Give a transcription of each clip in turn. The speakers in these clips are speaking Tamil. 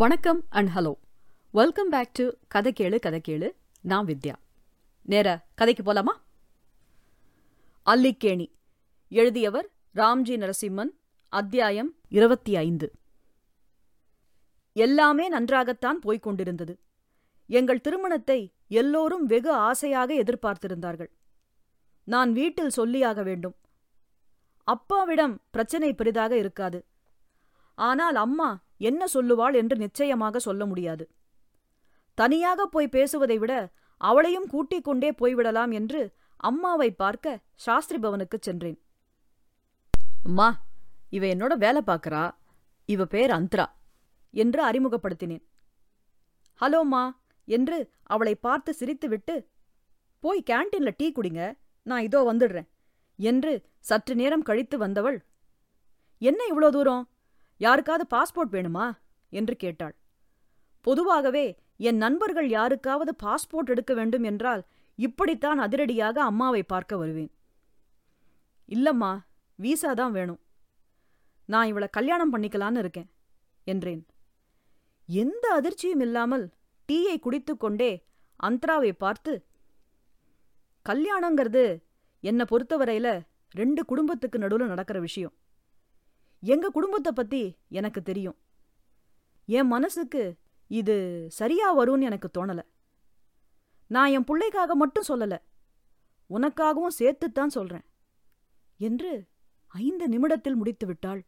வணக்கம் and hello welcome back to கதை கேளு கதை கேளு. நான் வித்யா. நேர கதைக்கு போலாமா? அல்லிக்கேணி. எழுதியவர் ராம்ஜி நரசிம்மன் அத்தியாயம் இருபத்தி ஐந்து. எல்லாமே நன்றாகத்தான் போய்க் கொண்டிருந்தது. எங்கள் திருமணத்தை எல்லோரும் வெகு ஆசையாக எதிர்பார்த்திருந்தார்கள். நான் வீட்டில் சொல்லியாக வேண்டும். அப்பாவிடம் பிரச்சனை பெரிதாக இருக்காது. ஆனால் அம்மா என்ன சொல்லுவாள் என்று நிச்சயமாக சொல்ல முடியாது. தனியாக போய் பேசுவதை விட அவளையும் கூட்டிக் கொண்டே போய்விடலாம் என்று அம்மாவை பார்க்க சாஸ்திரி பவனுக்குச் சென்றேன். அம்மா இவ என்னோட வேலை பார்க்கறா. இவ பேர் அந்த்ரா என்று அறிமுகப்படுத்தினேன். ஹலோம்மா என்று அவளை பார்த்து சிரித்துவிட்டு போய் கேண்டீன்ல டீ குடிங்க நான் இதோ வந்துடுறேன் என்று சற்று நேரம் கழித்து வந்தவள் என்ன இவ்வளோ தூரம்? யாருக்காவது பாஸ்போர்ட் வேணுமா? என்று கேட்டாள். பொதுவாகவே என் நண்பர்கள் யாருக்காவது பாஸ்போர்ட் எடுக்க வேண்டும் என்றால் இப்படித்தான் அதிரடியாக அம்மாவை பார்க்க வருவேன். இல்லம்மா வீசா தான் வேணும். நான் இவளை கல்யாணம் பண்ணிக்கலான்னு இருக்கேன் என்றேன். எந்த அதிர்ச்சியும் இல்லாமல் டீயை குடித்துக்கொண்டே அந்த்ராவை பார்த்து கல்யாணங்கிறது என்னை பொறுத்தவரையில ரெண்டு குடும்பத்துக்கு நடுவில் நடக்கிற விஷயம். எங்க குடும்பத்தை பத்தி எனக்கு தெரியும். என் மனசுக்கு இது சரியா வரும்னு எனக்கு தோணல. நான் என் பிள்ளைக்காக மட்டும் சொல்லல. உனக்காகவும் சேர்த்துத்தான் சொல்றேன். என்று ஐந்து நிமிடத்தில் முடித்து விட்டாள்.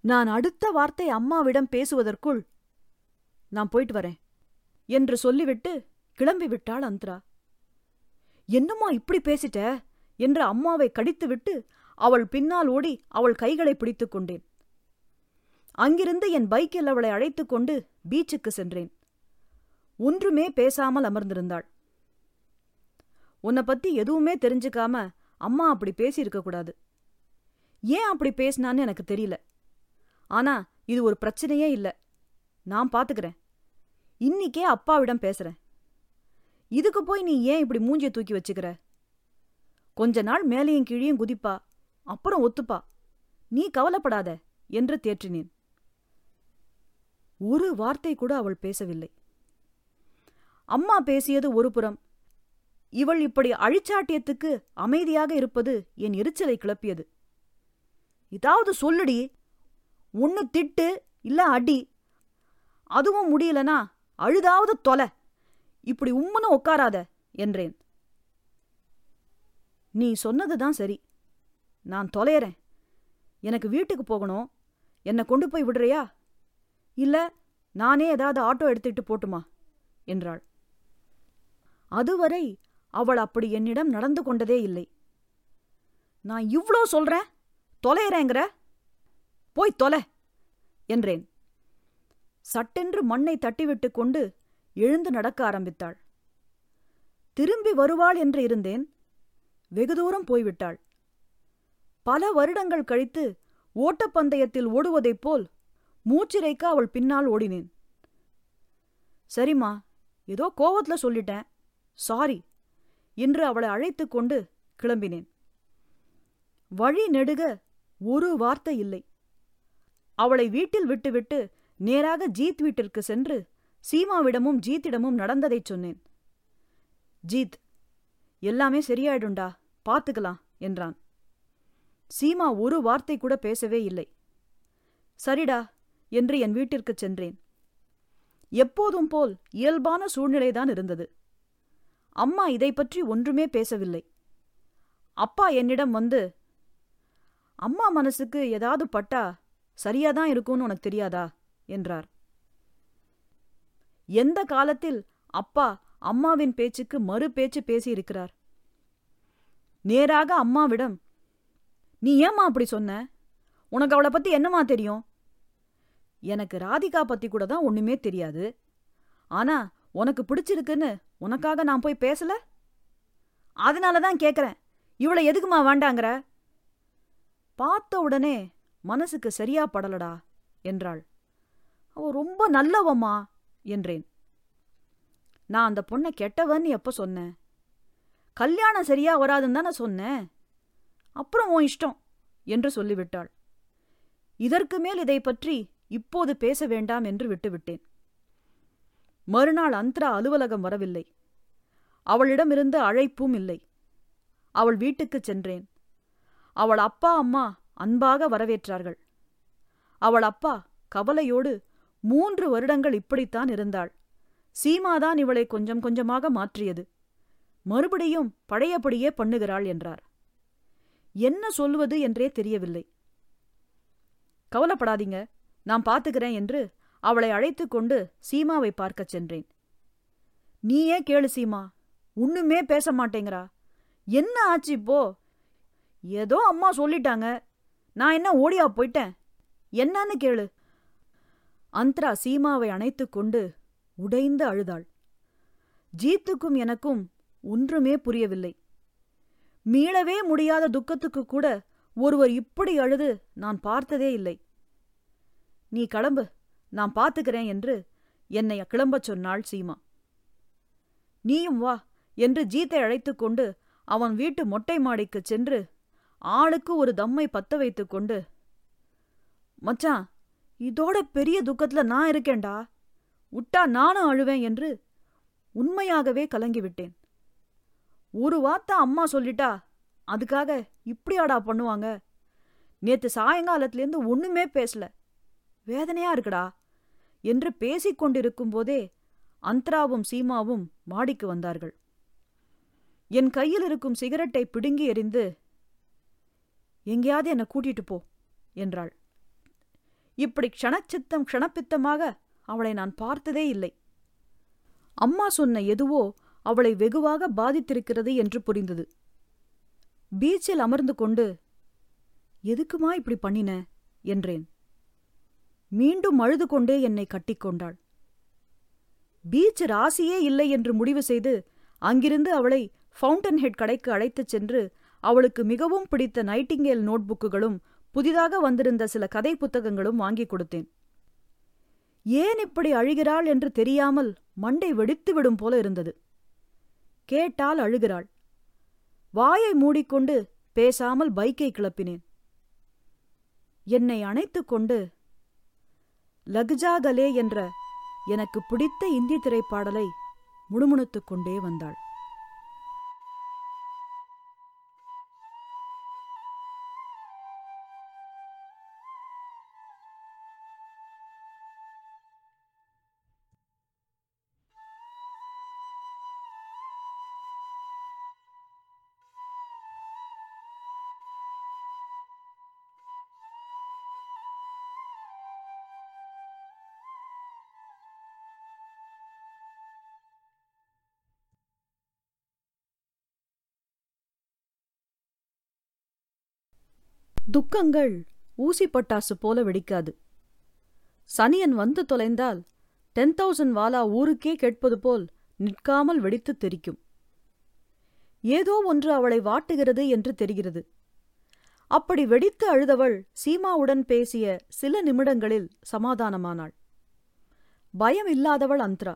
நான் அடுத்த வார்த்தை அம்மாவிடம் பேசுவதற்குள் நான் போயிட்டு வரேன் என்று சொல்லிவிட்டு கிளம்பி விட்டாள் அந்த்ரா. என்னம்மா இப்படி பேசிட்ட? என்று அம்மாவை கடித்துவிட்டு அவள் பின்னால் ஓடி அவள் கைகளை பிடித்துக் கொண்டேன். அங்கிருந்து என் பைக்கில் அவளை அழைத்துக் கொண்டு பீச்சுக்கு சென்றேன். ஒன்றுமே பேசாமல் அமர்ந்திருந்தாள். உன்னை பத்தி எதுவுமே தெரிஞ்சுக்காம அம்மா அப்படி பேசியிருக்க கூடாது. ஏன் அப்படி பேசினான்னு எனக்கு தெரியல. ஆனா இது ஒரு பிரச்சனையே இல்ல. நான் பாத்துக்கிறேன். இன்னிக்கே அப்பாவிடம் பேசுறேன். இதுக்கு போய் நீ ஏன் இப்படி மூஞ்சிய தூக்கி வச்சுக்கிற? கொஞ்ச நாள் மேலேயும் கீழேயும் குதிப்பா. அப்புறம் ஒத்துப்பா. நீ கவலைப்படாத என்று தேற்றினேன். ஒரு வார்த்தை கூட அவள் பேசவில்லை. அம்மா பேசியது ஒரு புறம் இவள் இப்படி அழிச்சாட்டியத்துக்கு அமைதியாக இருப்பது என் எரிச்சலை கிளப்பியது. இதாவது சொல்லுடி ஒன்னு திட்டு இல்ல அடி அதுவும் முடியலனா அழுதாவது தொலை. இப்படி உம்முன்னு உட்காராத என்றேன். நீ சொன்னதுதான் சரி. நான் தொலையறேன் எனக்கு வீட்டுக்கு போகணும். என்னை கொண்டு போய் விடுறியா? இல்ல நானே ஏதாவது ஆட்டோ எடுத்துட்டு போட்டுமா? என்றாள். அதுவரை அவள் அப்படி என்னிடம் நடந்து கொண்டதே இல்லை. நான் இவ்ளோ சொல்றேன்? தொலையறேங்கிற போய் தொலை என்றேன். சட்டென்று மண்ணை தட்டிவிட்டு கொண்டு எழுந்து நடக்க ஆரம்பித்தாள். திரும்பி வருவாள் என்று இருந்தேன். வெகு தூரம் போய்விட்டாள். பல வருடங்கள் கழித்து ஓட்டப்பந்தயத்தில் ஓடுவதைப் போல் மூச்சிறைக்க அவள் பின்னால் ஓடினேன். சரிம்மா ஏதோ கோவத்துல சொல்லிட்டேன். சாரி என்று அவளை அழைத்துக் கொண்டு கிளம்பினேன். வழி நெடுக ஒரு வார்த்தை இல்லை. அவளை வீட்டில் விட்டுவிட்டு நேராக ஜீத் வீட்டிற்கு சென்று சீமாவிடமும் ஜீத்திடமும் நடந்ததைச் சொன்னேன். ஜீத் எல்லாமே சரியாயிடும்டா பார்த்துக்கலாம் என்றான். சீமா ஒரு வார்த்தை கூட பேசவே இல்லை. சரிடா என்று என் வீட்டிற்குச் சென்றேன். எப்போதும் போல் இயல்பான சூழ்நிலைதான் இருந்தது. அம்மா இதை பற்றி ஒன்றுமே பேசவில்லை. அப்பா என்னிடம் வந்து அம்மா மனசுக்கு ஏதாவது பட்டா சரியாதான் இருக்கும்னு உனக்கு தெரியாதா? என்றார். எந்த காலத்தில் அப்பா அம்மாவின் பேச்சுக்கு மறு பேச்சு பேசியிருக்கிறார்? நேராக அம்மாவிடம் நீ ஏம்மா அப்படி சொன்ன? உனக்கு அவளை பத்தி என்னமா தெரியும்? எனக்கு ராதிகா பத்தி கூட தான் ஒண்ணுமே தெரியாது. ஆனா உனக்கு பிடிச்சிருக்குன்னு உனக்காக நான் போய் பேசல? அதனால தான் கேக்குறேன். இவளை எதுக்குமா வேண்டாங்கிற? பார்த்த உடனே மனசுக்கு சரியா படலடா என்றாள். அவ ரொம்ப நல்லவம்மா என்றேன். நான் அந்த பொண்ணை கெட்டவன்னு எப்ப சொன்னேன்? கல்யாணம் சரியா வராதுன்னு தானே சொன்னேன்? அப்புறம் உன் இஷ்டம் என்று சொல்லிவிட்டாள். இதற்கு மேல் இதை பற்றி இப்போது பேச வேண்டாம் என்று விட்டுவிட்டேன். மறுநாள் அந்த்ரா அலுவலகம் வரவில்லை. அவளிடமிருந்து அழைப்பும் இல்லை. அவள் வீட்டுக்குச் சென்றேன். அவள் அப்பா அம்மா அன்பாக வரவேற்றார்கள். அவள் அப்பா கவலையோடு மூன்று வருடங்கள் இப்படித்தான் இருந்தாள். சீமாதான் இவளை கொஞ்சம் கொஞ்சமாக மாற்றியது. மறுபடியும் பழையபடியே பண்ணுகிறாள் என்றார். என்ன சொல்லுவது என்றே தெரியவில்லை. கவலைப்படாதீங்க நான் பார்த்துக்கிறேன் என்று அவளை அழைத்துக் கொண்டு சீமாவை பார்க்கச் சென்றேன். நீயே கேளு சீமா ஒண்ணுமே பேச மாட்டேங்கிறா. என்ன ஆச்சு இப்போ? ஏதோ அம்மா சொல்லிட்டாங்க. நான் என்ன ஓடியா போயிட்டேன்? என்னன்னு கேளு. அந்த்ரா சீமாவை அணைத்துக் கொண்டு உடைந்து அழுதாள். ஜீத்துக்கும் எனக்கும் ஒன்றுமே புரியவில்லை. மீளவே முடியாத துக்கத்துக்கு கூட ஒருவர் இப்படி அழுது நான் பார்த்ததே இல்லை. நீ கிளம்பு நான் பார்த்துக்கிறேன் என்று என்னை கிளம்பச் சொன்னாள் சீமா. நீயும் வா என்று ஜீத்தை அழைத்துக் கொண்டு அவன் வீட்டு மொட்டை மாடிக்குச் சென்று ஆளுக்கு ஒரு தம்மை பத்த வைத்துக் கொண்டு மச்சான் இதோட பெரிய துக்கத்துல நான் இருக்கேன்டா. உட்டா நானும் அழுவேன் என்று உண்மையாகவே கலங்கிவிட்டேன். ஒரு வார்த்தை அம்மா சொல்லிட்டா. அதுக்காக இப்படியாடா பண்ணுவாங்க. நேத்து சாயங்காலத்திலேருந்து ஒண்ணுமே பேசல. வேதனையா இருக்குடா. என்று பேசிக் கொண்டிருக்கும் போதே அந்த்ராவும் சீமாவும் மாடிக்கு வந்தார்கள். என் கையில் இருக்கும் சிகரெட்டை பிடுங்கி எறிந்து எங்கேயாவது என்னை கூட்டிட்டு போ என்றாள். இப்படி க்ஷணச்சித்தம் க்ஷணப்பித்தமாக அவளை நான் பார்த்ததே இல்லை. அம்மா சொன்ன எதுவோ அவளை வெகுவாக பாதித்திருக்கிறது என்று புரிந்தது. பீச்சில் அமர்ந்து கொண்டு எதுக்குமா இப்படி பண்ணின? என்றேன். மீண்டும் அழுது கொண்டே என்னை கட்டிக்கொண்டாள் பீச் ராசியே இல்லை என்று முடிவு செய்து அங்கிருந்து அவளை ஃபவுண்டன் ஹெட் கடைக்கு அழைத்துச் சென்று அவளுக்கு மிகவும் பிடித்த நைட்டிங்கேல் நோட்புக்குகளும் புதிதாக வந்திருந்த சில கதை புத்தகங்களும் வாங்கிக் கொடுத்தேன். ஏன் இப்படி அழுகிறாள் என்று தெரியாமல் மண்டை வெடித்துவிடும் போல இருந்தது. கேட்டால் அழுகிறாள். வாயை மூடிக்கொண்டு பேசாமல் பைக்கை கிளப்பினேன். என்னை அணைத்துக் கொண்டு லகுஜாகலே என்ற எனக்கு பிடித்த இந்தி திரைப்பாடலை முணுமுணுத்துக் கொண்டே வந்தாள். துக்கங்கள் ஊசி பட்டாசு போல வெடிக்காது. சனியன் வந்து தொலைந்தால் டென் தௌசண்ட் வாலா ஊருக்கே கேட்பது போல் நிற்காமல் வெடித்துத் தெரிக்கும். ஏதோ ஒன்று அவளை வாட்டுகிறது என்று தெரிகிறது. அப்படி வெடித்து அழுதவள் சீமாவுடன் பேசிய சில நிமிடங்களில் சமாதானமானாள். பயம் இல்லாதவள் அந்த்ரா.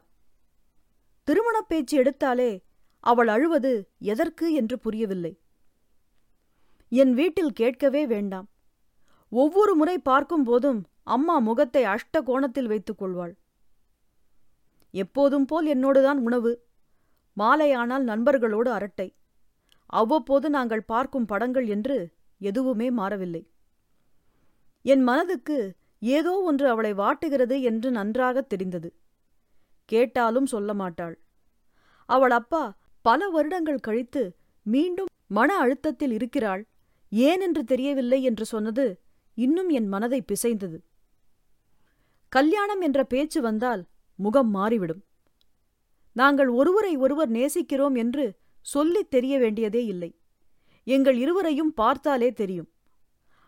திருமணப் பேச்சு எடுத்தாலே அவள் அழுவது எதற்கு என்று புரியவில்லை. என் வீட்டில் கேட்கவே வேண்டாம். ஒவ்வொரு முறை பார்க்கும் போதும் அம்மா முகத்தை அஷ்ட கோணத்தில் வைத்துக் கொள்வாள். எப்போதும் போல் என்னோடுதான் உணவு. மாலையானால் நண்பர்களோடு அரட்டை. அவ்வப்போது நாங்கள் பார்க்கும் படங்கள் என்று எதுவுமே மாறவில்லை. என் மனதுக்கு ஏதோ ஒன்று அவளை வாட்டுகிறது என்று நன்றாகத் தெரிந்தது. கேட்டாலும் சொல்ல மாட்டாள். அவள் அப்பா பல வருடங்கள் கழித்து மீண்டும் மன அழுத்தத்தில் இருக்கிறாள். ஏனென்று தெரியவில்லை என்று சொன்னது இன்னும் என் மனதை பிசைந்தது. கல்யாணம் என்ற பேச்சு வந்தால் முகம் மாறிவிடும். நாங்கள் ஒருவரை ஒருவர் நேசிக்கிறோம் என்று சொல்லித் தெரிய வேண்டியதே இல்லை. எங்கள் இருவரையும் பார்த்தாலே தெரியும்.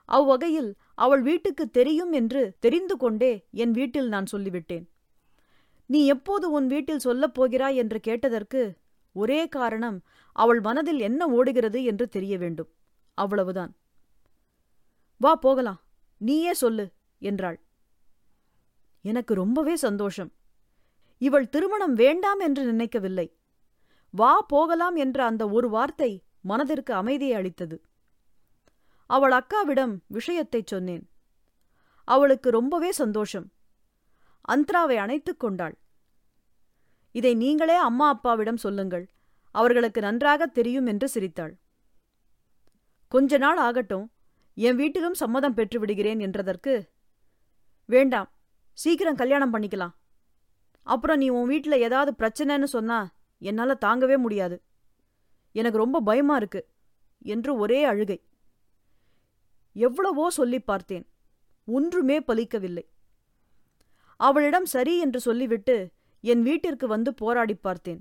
அவ்வகையில் அவள் வீட்டுக்கு தெரியும் என்று தெரிந்து கொண்டே என் வீட்டில் நான் சொல்லிவிட்டேன். நீ எப்போது உன் வீட்டில் சொல்லப் போகிறாய் என்று கேட்டதற்கு ஒரே காரணம் அவள் மனதில் என்ன ஓடுகிறது என்று தெரிய வேண்டும். அவ்வளவுதான். வா போகலாம். நீயே சொல்லு என்றாள். எனக்கு ரொம்பவே சந்தோஷம். இவள் திருமணம் வேண்டாம் என்று நினைக்கவில்லை. வா போகலாம் என்ற அந்த ஒரு வார்த்தை மனதிற்கு அமைதியை அளித்தது. அவள் அக்காவிடம் விஷயத்தைச் சொன்னேன். அவளுக்கு ரொம்பவே சந்தோஷம். அந்த்ராவை அணைத்துக் கொண்டாள். இதை நீங்களே அம்மா அப்பாவிடம் சொல்லுங்கள். அவர்களுக்கு நன்றாக தெரியும் என்று சிரித்தாள். கொஞ்ச நாள் ஆகட்டும் என் வீட்டுக்கும் சம்மதம் பெற்று விடுகிறேன் என்றதற்கு வேண்டாம் சீக்கிரம் கல்யாணம் பண்ணிக்கலாம். அப்புறம் நீ உன் வீட்டில் ஏதாவது பிரச்சனைன்னு சொன்னா என்னால தாங்கவே முடியாது. எனக்கு ரொம்ப பயமா இருக்கு என்று ஒரே அழுகை. எவ்வளவோ சொல்லி பார்த்தேன் ஒன்றுமே பலிக்கவில்லை. அவளிடம் சரி என்று சொல்லிவிட்டு என் வீட்டிற்கு வந்து போராடி பார்த்தேன்.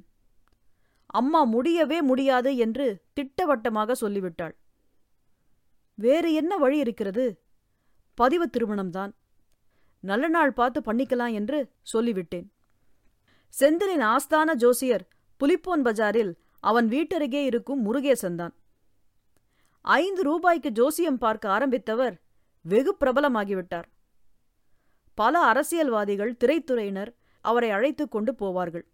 அம்மா முடியவே முடியாது என்று திட்டவட்டமாக சொல்லிவிட்டாள். வேறு என்ன வழி இருக்கிறது? பதிவு திருமணம்தான். நல்ல நாள் பார்த்து பண்ணிக்கலாம் என்று சொல்லிவிட்டேன். செந்திலின் ஆஸ்தான ஜோசியர் புலிப்போன் பஜாரில் அவன் வீட்டருகே இருக்கும் முருகேசன்தான். ஐந்து ரூபாய்க்கு ஜோசியம் பார்க்க ஆரம்பித்தவர் வெகு பிரபலமாகிவிட்டார். பல அரசியல்வாதிகள் திரைத்துறையினர் அவரை அழைத்துக் கொண்டு போவார்கள்.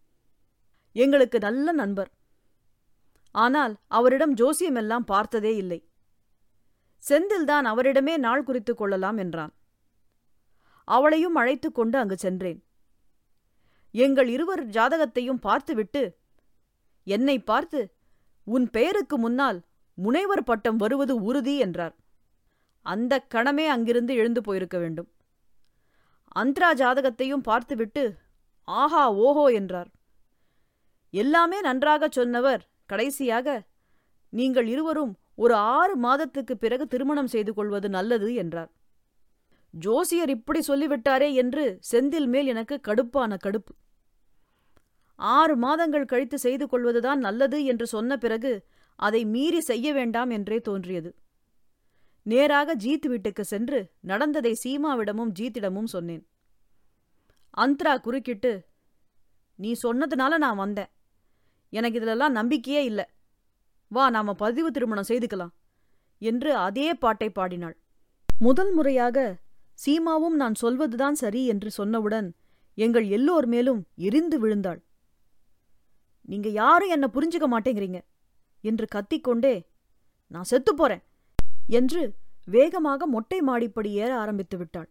எங்களுக்கு நல்ல நண்பர். ஆனால் அவரிடம் ஜோசியமெல்லாம் பார்த்ததே இல்லை. செந்தில்தான் அவரிடமே நாள் குறித்துக் கொள்ளலாம் என்றான். அவளையும் அழைத்துக் கொண்டு அங்கு சென்றேன். எங்கள் இருவர் ஜாதகத்தையும் பார்த்துவிட்டு என்னை பார்த்து உன் பெயருக்கு முன்னால் முனைவர் பட்டம் வருவது உறுதி என்றார். அந்த கணமே அங்கிருந்து எழுந்து போயிருக்க வேண்டும். அந்த்ரா ஜாதகத்தையும் பார்த்துவிட்டு ஆஹா ஓஹோ என்றார். எல்லாமே நன்றாகச் சொன்னவர் கடைசியாக நீங்கள் இருவரும் ஒரு ஆறு மாதத்துக்கு பிறகு திருமணம் செய்து கொள்வது நல்லது என்றார். ஜோசியர் இப்படி சொல்லிவிட்டாரே என்று செந்தில் மேல் எனக்கு கடுப்பான கடுப்பு. ஆறு மாதங்கள் கழித்து செய்து கொள்வதுதான் நல்லது என்று சொன்ன பிறகு அதை மீறி செய்ய வேண்டாம் என்றே தோன்றியது. நேராக ஜீத் வீட்டுக்கு சென்று நடந்ததை சீமாவிடமும் ஜீத்திடமும் சொன்னேன். அந்த்ரா குறுக்கிட்டு நீ சொன்னதுனால நான் வந்தேன். எனக்கு இதிலெல்லாம் நம்பிக்கையே இல்லை. வா நாம பதிவு திருமணம் செய்துக்கலாம் என்று அதே பாட்டை பாடினாள். முதல் முறையாக சீமாவும் நான் சொல்வதுதான் சரி என்று சொன்னவுடன் எங்கள் எல்லோர் மேலும் எரிந்து விழுந்தாள். நீங்க யாரும் என்ன புரிஞ்சுக்க மாட்டேங்கிறீங்க என்று கத்திக்கொண்டே நான் செத்து போறேன் என்று வேகமாக மொட்டை மாடிப்படி ஏற ஆரம்பித்து விட்டாள்.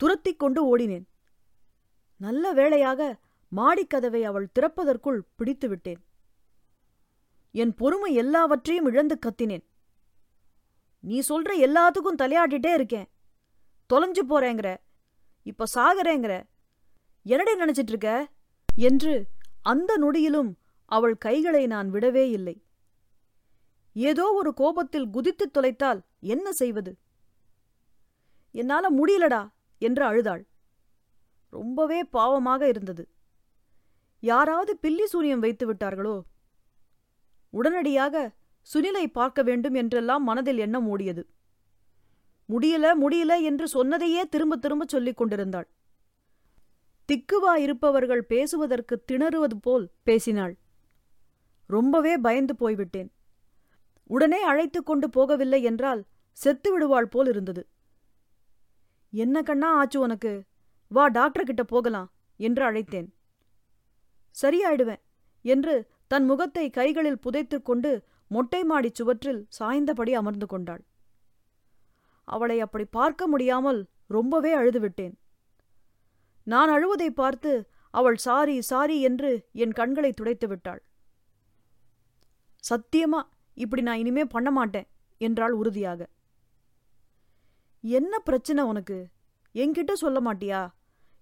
துரத்திக் கொண்டு ஓடினேன். நல்ல வேளையாக மாடிக்கதவை அவள் திறப்பதற்குள் பிடித்து விட்டேன். என் பொறுமை எல்லாவற்றையும் இழந்து கத்தினேன். நீ சொல்ற எல்லாத்துக்கும் தலையாட்டிட்டே இருக்கேன். தொலைஞ்சு போறேங்கிற. இப்ப சாகிறேங்கிற. என்னடே நினைச்சிட்டு இருக்க என்று அந்த நொடியிலும் அவள் கைகளை நான் விடவே இல்லை. ஏதோ ஒரு கோபத்தில் குதித்துத் தொலைத்தால் என்ன செய்வது? என்னால முடியலடா என்று அழுதாள். ரொம்பவே பாவமாக இருந்தது. யாராவது பில்லி சூனியம் வைத்து விட்டார்களோ? உடனடியாக சுனிலை பார்க்க வேண்டும் என்றெல்லாம் மனதில் எண்ணம் ஓடியது முடியல முடியல என்று சொன்னதையே திரும்ப திரும்ப சொல்லிக் கொண்டிருந்தாள். திக்குவா இருப்பவர்கள் பேசுவதற்கு திணறுவது போல் பேசினாள். ரொம்பவே பயந்து போய்விட்டேன். உடனே அழைத்து கொண்டு போகவில்லை என்றால் செத்து விடுவாள் போல் இருந்தது. என்ன கண்ணா ஆச்சு உனக்கு? வா டாக்டர் கிட்ட போகலாம் என்று அழைத்தேன். சரியாயிடுவேன் என்று தன் முகத்தை கைகளில் புதைத்துக் கொண்டு மொட்டை மாடிச் சுவற்றில் சாய்ந்தபடி அமர்ந்து கொண்டாள். அவளை அப்படி பார்க்க முடியாமல் ரொம்பவே அழுதுவிட்டேன். நான் அழுவதை பார்த்து அவள் சாரி சாரி என்று என் கண்களை துடைத்து விட்டாள். சத்தியமா இப்படி நான் இனிமே பண்ண மாட்டேன் என்றாள் உறுதியாக. என்ன பிரச்சனை உனக்கு? என்கிட்ட சொல்ல மாட்டியா?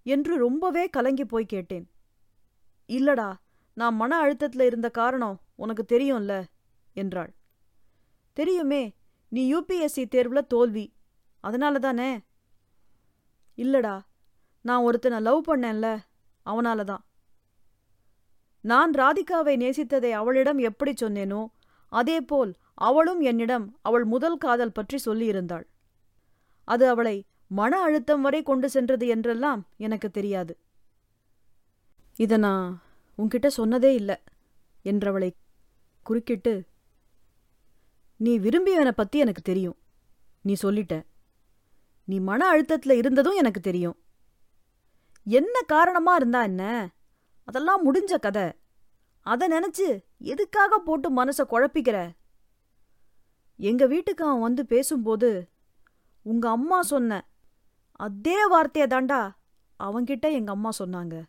என்று ரொம்பவே கலங்கி போய் கேட்டேன். இல்லடா நான் மன அழுத்தத்துல இருந்த காரணம் உனக்கு தெரியும்ல? என்றாள். தெரியுமே நீ யூபிஎஸ்சி தேர்வுல தோல்வி. அதனால தானே? இல்லடா நான் ஒருத்தனை லவ் பண்ணேன்ல அவனால தான். நான் ராதிகாவை நேசித்ததை அவளிடம் எப்படி சொன்னேனோ அதேபோல் அவளும் என்னிடம் அவள் முதல் காதல் பற்றி சொல்லியிருந்தாள். அது அவளை மன அழுத்தம் வரை கொண்டு சென்றது என்றெல்லாம் எனக்கு தெரியாது. இதை நான் உன்கிட்ட சொன்னதே இல்ல என்றவளை குறுக்கிட்டு நீ விரும்பியவனை பத்தி எனக்கு தெரியும். நீ சொல்லிட்ட. நீ மன அழுத்தத்துல இருந்ததும் எனக்கு தெரியும். என்ன காரணமா இருந்தா என்ன? அதெல்லாம் முடிஞ்ச கதை. அத நினைச்சு எதுக்காக போட்டு மனச குழப்பிக்கிற? எங்க வீட்டுக்கு அவன் வந்து பேசும்போது உங்க அம்மா சொன்ன அதே வார்த்தையை தாண்டா அவன்கிட்ட எங்க அம்மா சொன்னாங்க.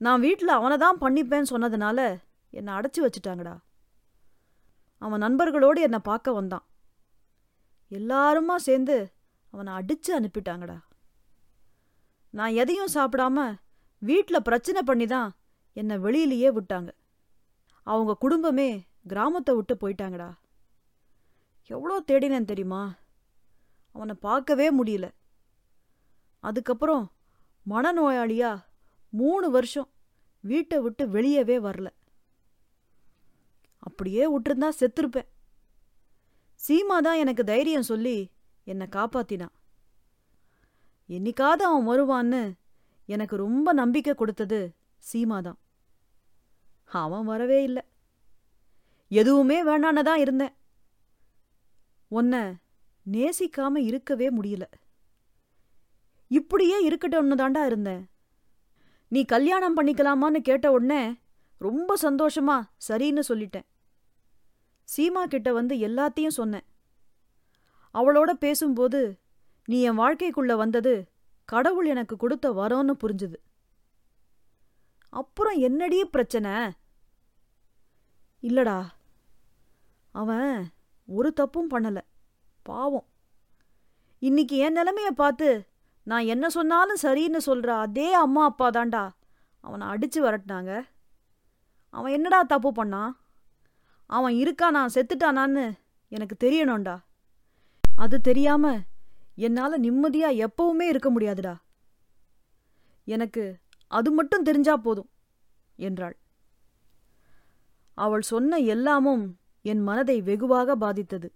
நான் வீட்டில் அவனை தான் பண்ணிப்பேன்னு சொன்னதுனால என்னை அடைச்சி வச்சுட்டாங்கடா. அவன் நண்பர்களோடு என்னை பார்க்க வந்தான். எல்லாருமா சேர்ந்து அவனை அடித்து அனுப்பிட்டாங்கடா. நான் எதையும் சாப்பிடாம வீட்டில் பிரச்சனை பண்ணி தான் என்னை வெளியிலேயே விட்டாங்க. அவங்க குடும்பமே கிராமத்தை விட்டு போயிட்டாங்கடா. எவ்வளோ தேடினேன் தெரியுமா? அவனை பார்க்கவே முடியல. அதுக்கப்புறம் மனநோயாளியாக மூணு வருஷம். வீட்டை விட்டு வெளியவே வரல. அப்படியே விட்டுருந்தா செத்துருப்பேன். சீமா தான் எனக்கு தைரியம் சொல்லி என்னை காப்பாத்தினான் என்னைக்காவது அவன் வருவான்னு எனக்கு ரொம்ப நம்பிக்கை கொடுத்தது சீமா தான். அவன் வரவே இல்லை. எதுவுமே வேணான்னு தான் இருந்தேன். உன்னை நேசிக்காம இருக்கவே முடியல. இப்படியே இருக்கட்டும்னு தாண்டா இருந்தேன். நீ கல்யாணம் பண்ணிக்கலாமான்னு கேட்ட உடனே ரொம்ப சந்தோஷமா சரின்னு சொல்லிட்டேன். சீமா கிட்ட வந்து எல்லாத்தையும் சொன்னேன். அவளோட பேசும்போது நீ என் வாழ்க்கைக்குள்ள வந்தது கடவுள் எனக்கு கொடுத்த வரோன்னு புரிஞ்சுது. அப்புறம் என்னடி பிரச்சனை? இல்லடா. அவன் ஒரு தப்பும் பண்ணல. பாவம். இன்னைக்கு என் நிலைமைய பார்த்து நான் என்ன சொன்னாலும் சரின்னு சொல்கிற அதே அம்மா அப்பா தாண்டா அவனை அடித்து வரட்டினாங்க. அவன் என்னடா தப்பு பண்ணான் அவன் இருக்கானா செத்துட்டானான்னு எனக்கு தெரியணும்டா. அது தெரியாமல் என்னால் நிம்மதியாக எப்பவுமே இருக்க முடியாதுடா. எனக்கு அது மட்டும் தெரிஞ்சா போதும் என்றாள். அவள் சொன்ன எல்லாமும் என் மனதை வெகுவாக பாதித்தது.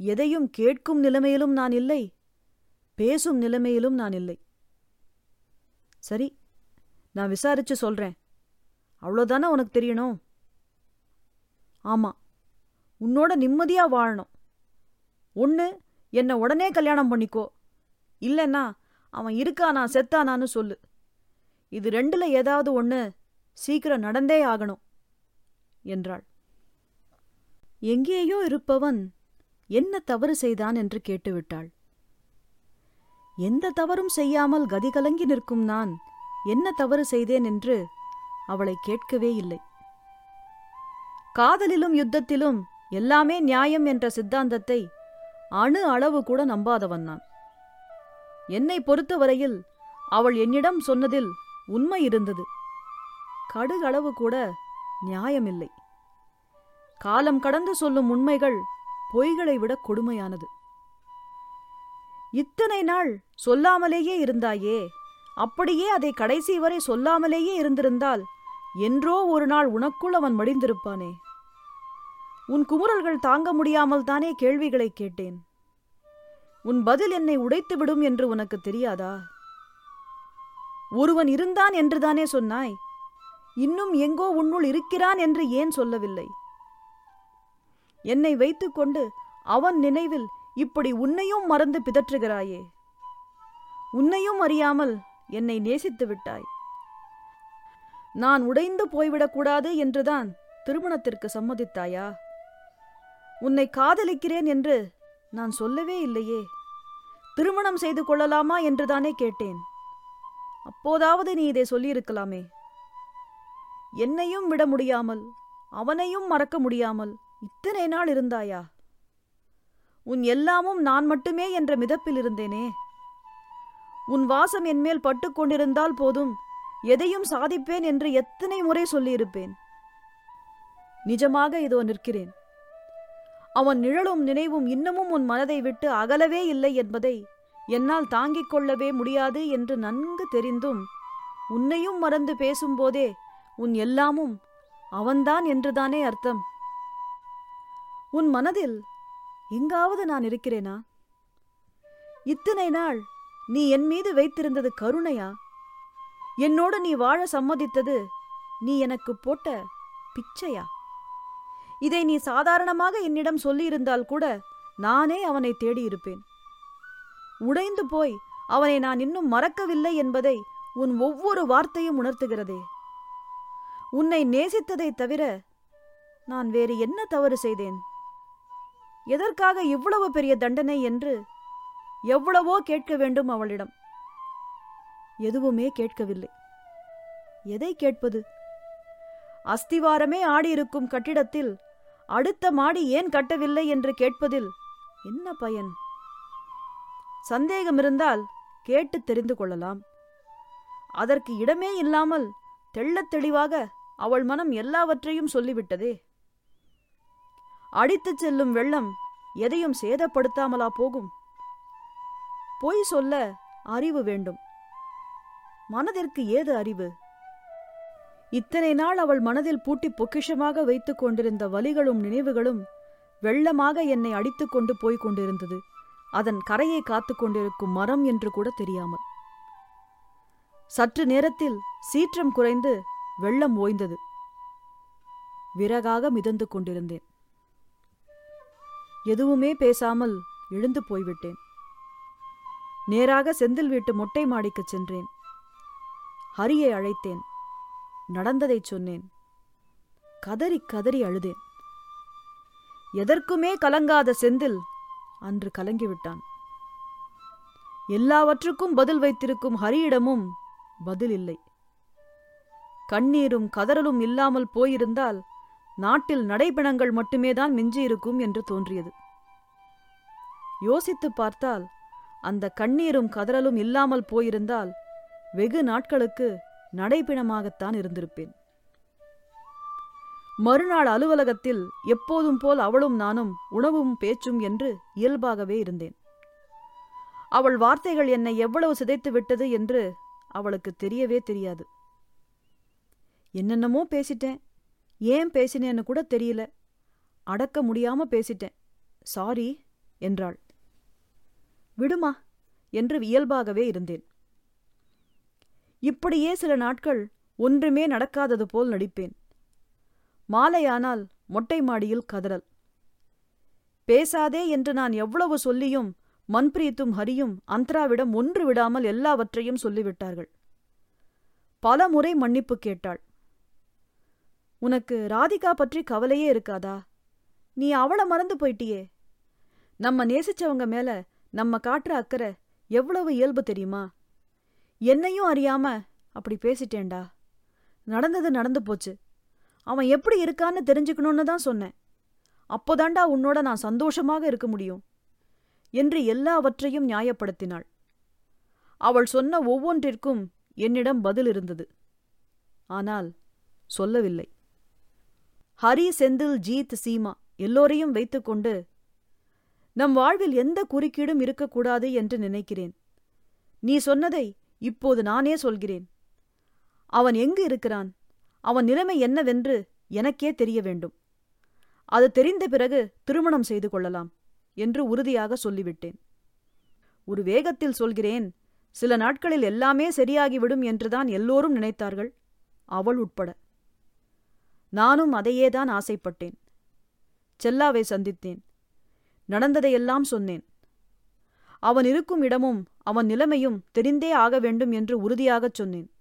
எதையும் கேட்கும் நிலைமையிலும் நான் இல்லை. பேசும் நிலைமையிலும் நான் இல்லை. சரி நான் விசாரிச்சு சொல்றேன். அவ்வளோதானே உனக்கு தெரியணும்? ஆமா உன்னோட நிம்மதியா வாழணும். ஒன்று என்னை உடனே கல்யாணம் பண்ணிக்கோ. இல்லைன்னா அவன் இருக்கானா செத்தானான்னு சொல்லு. இது ரெண்டுல ஏதாவது ஒன்று சீக்கிரம் நடந்தே ஆகணும் என்றாள். எங்கேயோ இருப்பவன் என்ன தவறு செய்தான் என்று கேட்டுவிட்டாள். எந்த தவறும் செய்யாமல் கதிகலங்கி நிற்கும் நான் என்ன தவறு செய்தேன் என்று அவளை கேட்கவே இல்லை. காதலிலும் யுத்தத்திலும் எல்லாமே நியாயம் என்ற சித்தாந்தத்தை அணு அளவு கூட நம்பாதவன் நான். என்னை பொறுத்தவரையில் அவள் என்னிடம் சொன்னதில் உண்மை இருந்தது. கடுகளவு கூட நியாயமில்லை. காலம் கடந்து சொல்லும் உண்மைகள் பொய்களை விட கொடுமையானது. இத்தனை நாள் சொல்லாமலேயே இருந்தாயே? அப்படியே அதை கடைசி வரை சொல்லாமலேயே இருந்திருந்தால் என்றோ ஒரு நாள் உனக்குள் அவன் மடிந்திருப்பானே? உன் குமுறல்கள் தாங்க முடியாமல் தானே கேள்விகளை கேட்டேன். உன் பதில் என்னை உடைத்துவிடும் என்று உனக்கு தெரியாதா? ஒருவன் இருந்தான் என்றுதானே சொன்னாய்? இன்னும் எங்கோ உன்னுள் இருக்கிறான் என்று ஏன் சொல்லவில்லை? என்னை வைத்துக்கொண்டு அவன் நினைவில் இப்படி உன்னையும் மறந்து பிதற்றுகிறாயே. உன்னையும் அறியாமல் என்னை நேசித்து விட்டாய். நான் உடைந்து போய்விடக்கூடாது என்றுதான் திருமணத்திற்கு சம்மதித்தாயா? உன்னை காதலிக்கிறேன் என்று நான் சொல்லவே இல்லையே. திருமணம் செய்து கொள்ளலாமா என்றுதானே கேட்டேன். அப்போதாவது நீ இதை சொல்லியிருக்கலாமே. என்னையும் விட முடியாமல் அவனையும் மறக்க முடியாமல் இத்தனை நாள் இருந்தாயா? உன் எல்லாமும் நான் மட்டுமே என்ற மிதப்பில் இருந்தேனே. உன் வாசம் என்மேல் பட்டுக்கொண்டிருந்தால் போதும் எதையும் சாதிப்பேன் என்று எத்தனை முறை சொல்லியிருப்பேன். நிஜமாக இதோ நிற்கிறேன். அவன் நிழலும் நினைவும் இன்னமும் உன் மனதை விட்டு அகலவே இல்லை என்பதை என்னால் தாங்கிக் கொள்ளவே முடியாது என்று நன்கு தெரிந்தும் உன்னையும் மறந்து பேசும்போதே உன் எல்லாமும் அவன்தான் என்றுதானே அர்த்தம். உன் மனதில் எங்காவது நான் இருக்கிறேனா? இத்தனை நாள் நீ என் மீது வைத்திருந்தது கருணையா? என்னோடு நீ வாழ சம்மதித்தது நீ எனக்கு போட்ட பிச்சையா? இதை நீ சாதாரணமாக என்னிடம் சொல்லியிருந்தால் கூட நானே அவனை தேடியிருப்பேன். உடைந்து போய் அவனை நான் இன்னும் மறக்கவில்லை என்பதை உன் ஒவ்வொரு வார்த்தையும் உணர்த்துகிறதே. உன்னை நேசித்ததைத் தவிர நான் வேறு என்ன தவறு செய்தேன்? எதற்காக இவ்வளவு பெரிய தண்டனை என்று எவ்வளவோ கேட்க வேண்டும் அவளிடம். எதுவுமே கேட்கவில்லை. எதை கேட்பது? அஸ்திவாரமே ஆடியிருக்கும் கட்டிடத்தில் அடுத்த மாடி ஏன் கட்டவில்லை என்று கேட்பதில் என்ன பயன்? சந்தேகம் இருந்தால் கேட்டு தெரிந்து கொள்ளலாம். அதற்கு இடமே இல்லாமல் தெள்ளத் தெளிவாக அவள் மனம் எல்லாவற்றையும் சொல்லிவிட்டதே. அடித்துச் செல்லும் வெள்ளம் எதையும் சேதப்படுத்தாமலா போகும்? பொய் சொல்ல அறிவு வேண்டும். மனதிற்கு ஏது அறிவு? இத்தனை நாள் அவள் மனதில் பூட்டி பொக்கிஷமாக வைத்துக் கொண்டிருந்த வலிகளும் நினைவுகளும் வெள்ளமாக என்னை அடித்துக் கொண்டு போய்க் கொண்டிருந்தது. அதன் கரையை காத்துக் கொண்டிருக்கும் மரம் என்று கூட தெரியாமல். சற்று நேரத்தில் சீற்றம் குறைந்து வெள்ளம் ஓய்ந்தது. விறகாக மிதந்து கொண்டிருந்தேன். எதுவுமே பேசாமல் எழுந்து போய்விட்டேன். நேராக செந்தில் வீட்டு மொட்டை மாடிக்குச் சென்றேன். ஹரியை அழைத்தேன். நடந்ததைச் சொன்னேன். கதறி கதறி அழுதேன். எதற்குமே கலங்காத செந்தில் அன்று கலங்கிவிட்டான். எல்லாவற்றுக்கும் பதில் வைத்திருக்கும் ஹரியிடமும் பதில் இல்லை. கண்ணீரும் கதறலும் இல்லாமல் போயிருந்தால் நாட்டில் நடைபிணங்கள் மட்டுமேதான் மிஞ்சியிருக்கும் என்று தோன்றியது. யோசித்துப் பார்த்தால் அந்த கண்ணீரும் கதறலும் இல்லாமல் போயிருந்தால் வெகு நாட்களுக்கு நடைபிணமாகத்தான் இருந்திருப்பேன். மறுநாள் அலுவலகத்தில் எப்போதும் போல் அவளும் நானும் உணவும் பேச்சும் என்று இயல்பாகவே இருந்தேன். அவள் வார்த்தைகள் என்னை எவ்வளவு சிதைத்து விட்டது என்று அவளுக்கு தெரியவே தெரியாது. என்னென்னமோ பேசிட்டேன். ஏன் பேசினேன்னு கூட தெரியல. அடக்க முடியாம பேசிட்டேன். சாரி என்றாள். விடுமா என்று இயல்பாகவே இருந்தேன். இப்படியே சில நாட்கள் ஒன்றுமே நடக்காதது போல் நடிப்பேன். மாலையானால் மொட்டை மாடியில் கதறல். பேசாதே என்று நான் எவ்வளவு சொல்லியும் மன்பிரீத்தும் ஹரியும் அந்தராவிடம் ஒன்று விடாமல் எல்லாவற்றையும் சொல்லிவிட்டார்கள். பல முறை மன்னிப்பு கேட்டாள். உனக்கு ராதிகா பற்றி கவலையே இருக்காதா? நீ அவள மறந்து போயிட்டியே. நம்ம நேசிச்சவங்க மேல நம்ம காட்டுற அக்கறை எவ்வளவு இயல்பு தெரியுமா? என்னையும் அறியாம அப்படி பேசிட்டேன்டா. நடந்தது நடந்து போச்சு. அவன் எப்படி இருக்கான்னு தெரிஞ்சுக்கணும்னு தான் சொன்னேன். அப்போதாண்டா உன்னோட நான் சந்தோஷமாக இருக்க முடியும் என்று எல்லாவற்றையும் நியாயப்படுத்தினாள். அவள் சொன்ன ஒவ்வொன்றிற்கும் என்னிடம் பதில் இருந்தது. ஆனால் சொல்லவில்லை. ஹரி செந்தில் ஜீத் சீமா எல்லோரையும் வைத்துக்கொண்டு நம் வாழ்வில் எந்த குறுக்கீடும் இருக்கக்கூடாது என்று நினைக்கிறேன். நீ சொன்னதை இப்போது நானே சொல்கிறேன். அவன் எங்கு இருக்கிறான்? அவன் நிலைமை என்னவென்று எனக்கே தெரிய வேண்டும். அது தெரிந்த பிறகு திருமணம் செய்து கொள்ளலாம் என்று உறுதியாக சொல்லிவிட்டேன். ஒரு வேகத்தில் சொல்கிறேன். சில நாட்களில் எல்லாமே சரியாகிவிடும் என்றுதான் எல்லோரும் நினைத்தார்கள். அவள் உட்பட. நானும் அதையேதான் ஆசைப்பட்டேன். செல்லாவை சந்தித்தேன். நடந்ததையெல்லாம் சொன்னேன். அவன் இருக்கும் இடமும் அவன் நிலைமையும் தெரிந்தே ஆக வேண்டும் என்று உறுதியாகச் சொன்னேன்.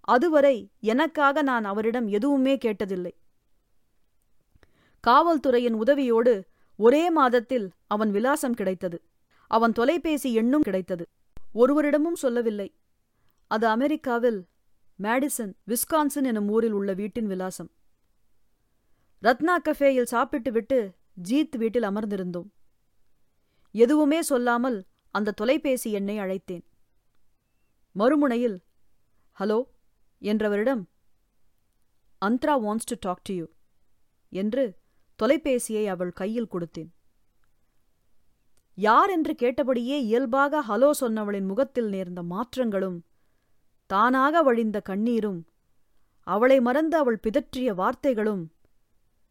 அதுவரை எனக்காக நான் அவரிடம் எதுவுமே கேட்டதில்லை. காவல்துறையின் உதவியோடு ஒரே மாதத்தில் அவன் விலாசம் கிடைத்தது. அவன் தொலைபேசி எண்ணும் கிடைத்தது. ஒருவரிடமும் சொல்லவில்லை. அது அமெரிக்காவில் மேடிசன் விஸ்கான்சன் எனும் ஊரில் உள்ள வீட்டின் விலாசம். ரத்னா கஃபேயில் சாப்பிட்டுவிட்டு ஜீத் வீட்டில் அமர்ந்திருந்தோம். எதுவுமே சொல்லாமல் அந்த தொலைபேசி எண்ணை அழைத்தேன். மறுமுனையில் hello என்றவரிடம் Antara wants to talk to you என்று தொலைபேசியை அவள் கையில் கொடுத்தேன். யார் என்று கேட்டபடியே இயல்பாக ஹலோ சொன்னவளின் முகத்தில் நேர்ந்த மாற்றங்களும் தானாக வழிந்த கண்ணீரும் அவளை மறந்து அவள் பிதற்றிய வார்த்தைகளும்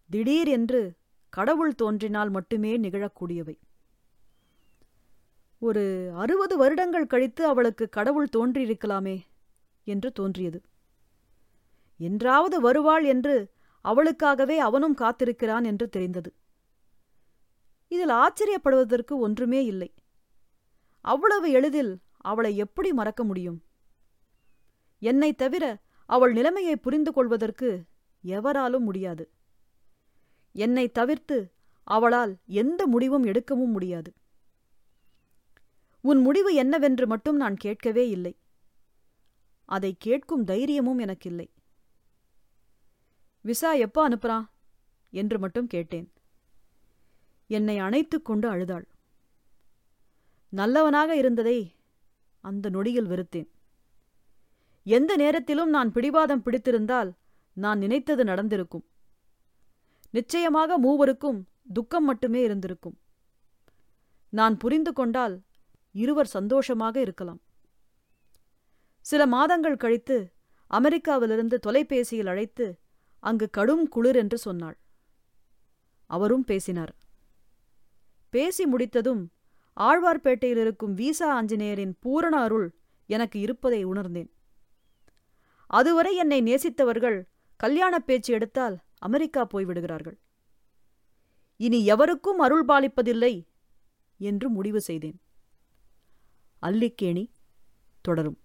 திடீர் என்று கடவுள் தோன்றினால் மட்டுமே நிகழக்கூடியவை. ஒரு அறுபது வருடங்கள் கழித்து அவளுக்கு கடவுள் தோன்றியிருக்கலாமே என்று தோன்றியது. என்றாவது வருவாள் என்று அவளுக்காகவே அவனும் காத்திருக்கிறான் என்று தெரிந்தது. இதில் ஆச்சரியப்படுவதற்கு ஒன்றுமே இல்லை. அவ்வளவு எளிதில் அவளை எப்படி மறக்க முடியும்? என்னைத் தவிர அவள் நிலைமையை புரிந்து கொள்வதற்கு எவராலும் முடியாது. என்னை தவிர்த்து அவளால் எந்த முடிவும் எடுக்கவும் முடியாது. உன் முடிவு என்னவென்று மட்டும் நான் கேட்கவே இல்லை. அதை கேட்கும் தைரியமும் எனக்கில்லை. விசா எப்போ அனுப்புறான் என்று மட்டும் கேட்டேன். என்னை அணைத்துக் கொண்டு அழுதாள். நல்லவனாக இருந்ததை அந்த நொடியில் வெறுத்தேன். எந்த நேரத்திலும் நான் பிடிவாதம் பிடித்திருந்தால் நான் நினைத்தது நடந்திருக்கும். நிச்சயமாக மூவருக்கும் துக்கம் மட்டுமே இருந்திருக்கும். நான் புரிந்து கொண்டால் இருவர் சந்தோஷமாக இருக்கலாம். சில மாதங்கள் கழித்து அமெரிக்காவிலிருந்து தொலைபேசியில் அழைத்து அங்கு கடும் குளிர் என்று சொன்னாள். அவரும் பேசினார். பேசி முடித்ததும் ஆழ்வார்பேட்டையில் இருக்கும் வீசா ஆஞ்சநேயரின் பூரண அருள் எனக்கு இருப்பதை உணர்ந்தேன். அதுவரை என்னை நேசித்தவர்கள் கல்யாணப் பேச்சு எடுத்தால் அமெரிக்கா போய்விடுகிறார்கள் இனி எவருக்கும் அருள் பாலிப்பதில்லை என்று முடிவு செய்தேன். அல்லிக்கேணி தொடரும்.